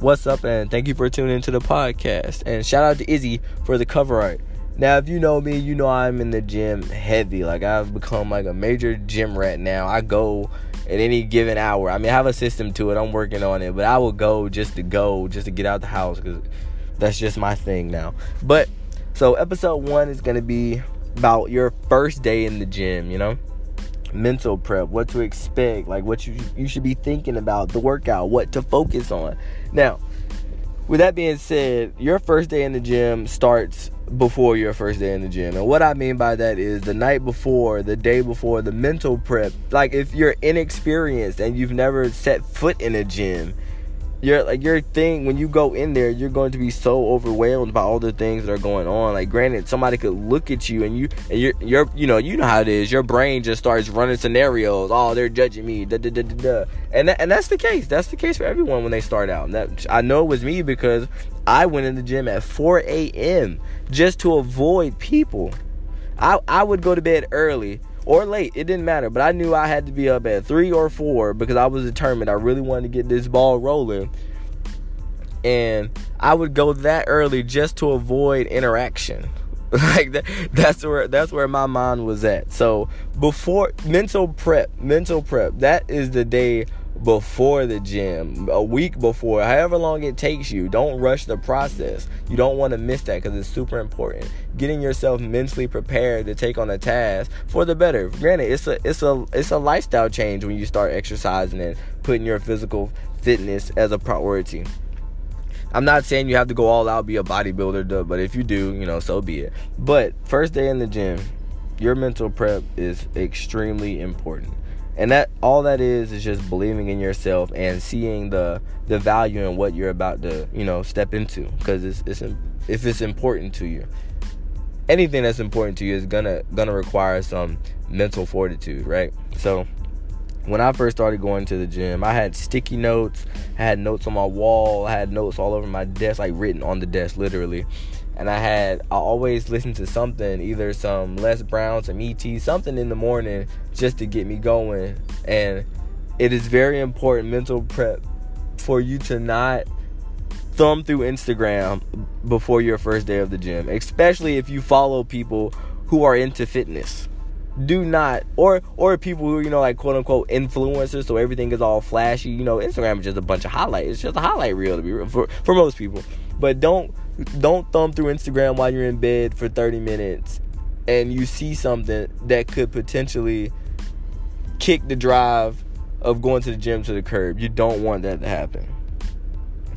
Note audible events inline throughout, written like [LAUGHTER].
What's up, and thank you for tuning into the podcast. And shout out to Izzy for the cover art. Now, if you know me, you know I'm in the gym heavy. Like I've become like a major gym rat now. I go at any given hour. I mean, I have a system to it. I'm working on it, but I will go just to go, just to get out the house because that's just my thing now. But so episode one is gonna be about your first day in the gym. You know, mental prep, what to expect, like what you you should be thinking about the workout, what to focus on. Now, with that being said, your first day in the gym starts before your first day in the gym. And what I mean by that is the night before, the day before, the mental prep. Like if you're inexperienced and you've never set foot in a gym, your like your thing when you go in there you're going to be so overwhelmed by all the things that are going on. Like granted somebody could look at you and you and you're you're you know you know how it is. Your brain just starts running scenarios. Oh they're judging me. Da, da, da, da, da. and that, and that's the case. That's the case for everyone when they start out. And that i know it was me because i went in the gym at 4 a.m just to avoid people. I i would go to bed early or late. It didn't matter. But I knew I had to be up at three or four because I was determined. I really wanted to get this ball rolling. And I would go that early just to avoid interaction. [LAUGHS] like that, that's where that's where my mind was at. So before mental prep, mental prep, that is the day before the gym, a week before, however long it takes you. Don't rush the process. You don't want to miss that because it's super important. Getting yourself mentally prepared to take on a task for the better. Granted, it's a it's a it's a lifestyle change when you start exercising and putting your physical fitness as a priority. I'm not saying you have to go all out, be a bodybuilder, but if you do, you know, so be it. But first day in the gym, your mental prep is extremely important and that all that is is just believing in yourself and seeing the the value in what you're about to you know step into. Because it's, it's if it's important to you. Anything that's important to you is gonna gonna require some mental fortitude right? So when I first started going to the gym, I had sticky notes, I had notes on my wall, I had notes all over my desk, like written on the desk, literally and I had I always listen to something, either some Les Brown, some ET, something in the morning just to get me going. And it is very important mental prep for you to not thumb through Instagram before your first day of the gym, especially if you follow people who are into fitness. Do not or or people who you know like quote unquote influencers, so everything is all flashy. You know, Instagram is just a bunch of highlights. It's just a highlight reel to be for for most people. But don't don't thumb through Instagram while you're in bed for 30 minutes and you see something that could potentially kick the drive of going to the gym to the curb. You don't want that to happen.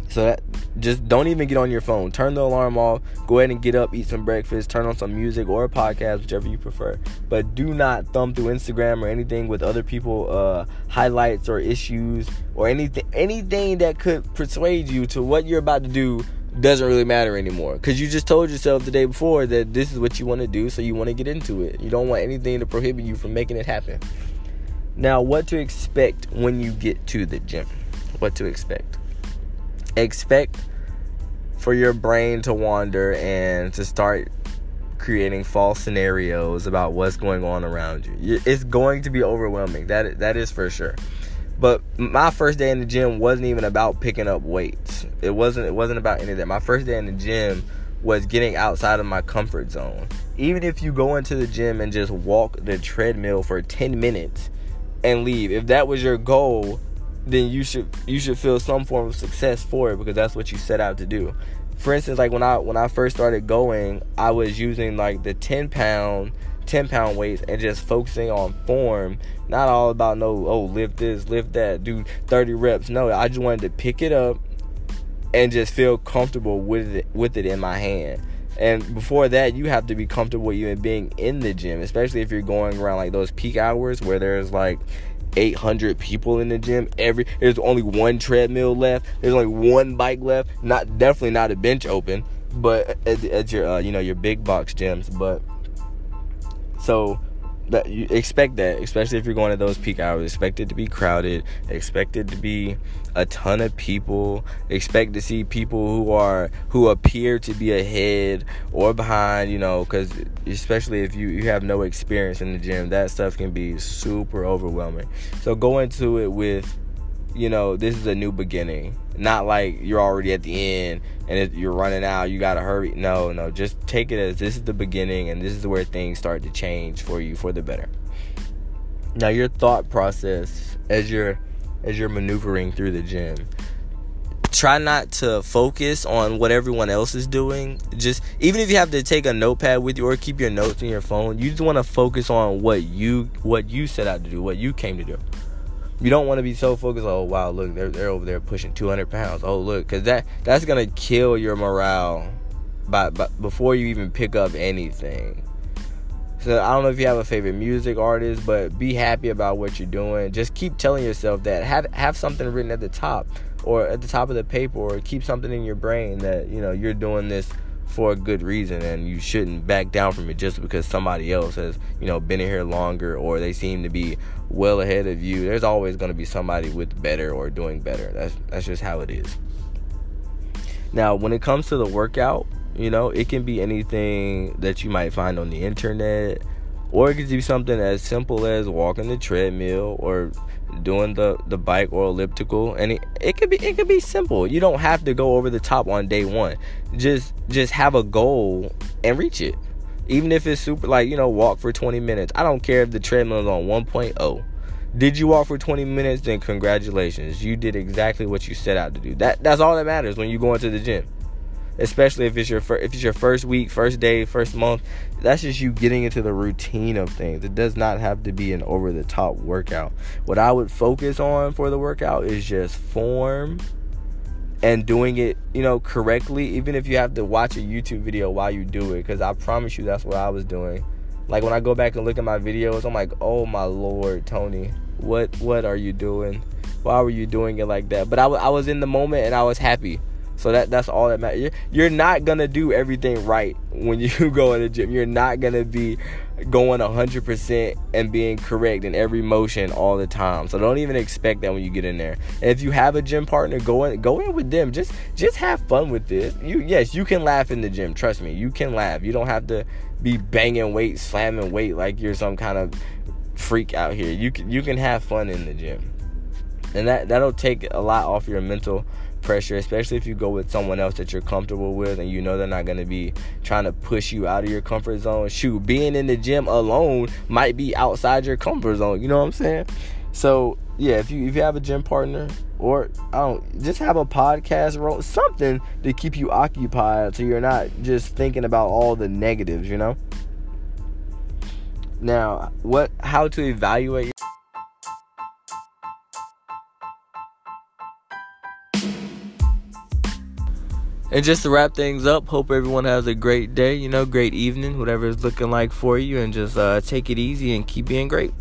So that just don't even get on your phone. Turn the alarm off. Go ahead and get up, eat some breakfast, turn on some music or a podcast, whichever you prefer. But do not thumb through Instagram or anything with other people uh, highlights or issues or anything anything that could persuade you to what you're about to do doesn't really matter anymore. Because you just told yourself the day before that this is what you want to do so you want to get into it. You don't want anything to prohibit you from making it happen. Now what to expect when you get to the gym? What to expect? Expect for your brain to wander and to start creating false scenarios about what's going on around you. It's going to be overwhelming. That that is for sure but my first day in the gym wasn't even about picking up weights. It wasn't it wasn't about any of that. My first day in the gym was getting outside of my comfort zone. Even if you go into the gym and just walk the treadmill for 10 minutes and leave, if that was your goal, then you should you should feel some form of success for it because that's what you set out to do. For instance, like when I when I first started going, I was using like the 10 pound 10 pound weights and just focusing on form. Not all about no, oh, lift this, lift that, do 30 reps. No, I just wanted to pick it up and just feel comfortable with it, with it in my hand. And before that, you have to be comfortable even being in the gym, especially if you're going around like those peak hours where there's like 800 people in the gym. Every there's only one treadmill left. There's only one bike left. Not definitely not a bench open, but at, at your uh, you know your big box gyms. But so that you expect that, especially if you're going to those peak hours. Expect it to be crowded. Expect it to be a ton of people. Expect to see people who are who appear to be ahead or behind. You know, because especially if you you have no experience in the gym, that stuff can be super overwhelming. So go into it with you know, this is a new beginning. Not like you're already at the end and you're running out, you gotta hurry. No, no, just take it as this is the beginning and this is where things start to change for you for the better. Now, your thought process as you're as you're maneuvering through the gym try not to focus on what everyone else is doing. Just even if you have to take a notepad with you or keep your notes in your phone, you just want to focus on what you what you set out to do, what you came to do. You don't want to be so focused. Oh wow, look, they're they're over there pushing 200 pounds. Oh look, because that that's gonna kill your morale, by, by before you even pick up anything. So I don't know if you have a favorite music artist, but be happy about what you're doing. Just keep telling yourself that. Have have something written at the top or at the top of the paper or keep something in your brain that, you know, you're doing this for a good reason and you shouldn't back down from it just because somebody else has, you know, been in here longer or they seem to be well ahead of you. There's always going to be somebody with better or doing better. That's that's just how it is. Now, when it comes to the workout, you know, it can be anything that you might find on the internet, or it could be something as simple as walking the treadmill or doing the, the bike or elliptical. And it, it could be it could be simple. You don't have to go over the top on day one. Just just have a goal and reach it. Even if it's super like, you know, walk for 20 minutes. I don't care if the treadmill is on 1.0. Did you walk for 20 minutes? Then congratulations. You did exactly what you set out to do. That that's all that matters when you go into the gym especially if it's your fir- if it's your first week, first day, first month. That's just you getting into the routine of things. It does not have to be an over the top workout. What I would focus on for the workout is just form and doing it, you know, correctly. Even if you have to watch a YouTube video while you do it, because I promise you that's what I was doing. Like when I go back and look at my videos, I'm like, oh my lord, Tony, what what are you doing? Why were you doing it like that? But I, w- I was in the moment and I was happy. So that that's all that matters. You're not gonna do everything right when you [LAUGHS] go in the gym. You're not gonna be going 100% and being correct in every motion all the time. So don't even expect that when you get in there. And if you have a gym partner, go in go in with them. Just just have fun with this. You yes, you can laugh in the gym. Trust me, you can laugh. You don't have to be banging weight, slamming weight like you're some kind of freak out here. You can you can have fun in the gym. And that that'll take a lot off your mental pressure, especially if you go with someone else that you're comfortable with and you know they're not going to be trying to push you out of your comfort zone. Shoot, being in the gym alone might be outside your comfort zone. You know what I'm saying? So yeah, if you if you have a gym partner or I don't just have a podcast role, something to keep you occupied so you're not just thinking about all the negatives. You know. Now, what? How to evaluate? And just to wrap things up, hope everyone has a great day, you know, great evening, whatever it's looking like for you, and just uh, take it easy and keep being great.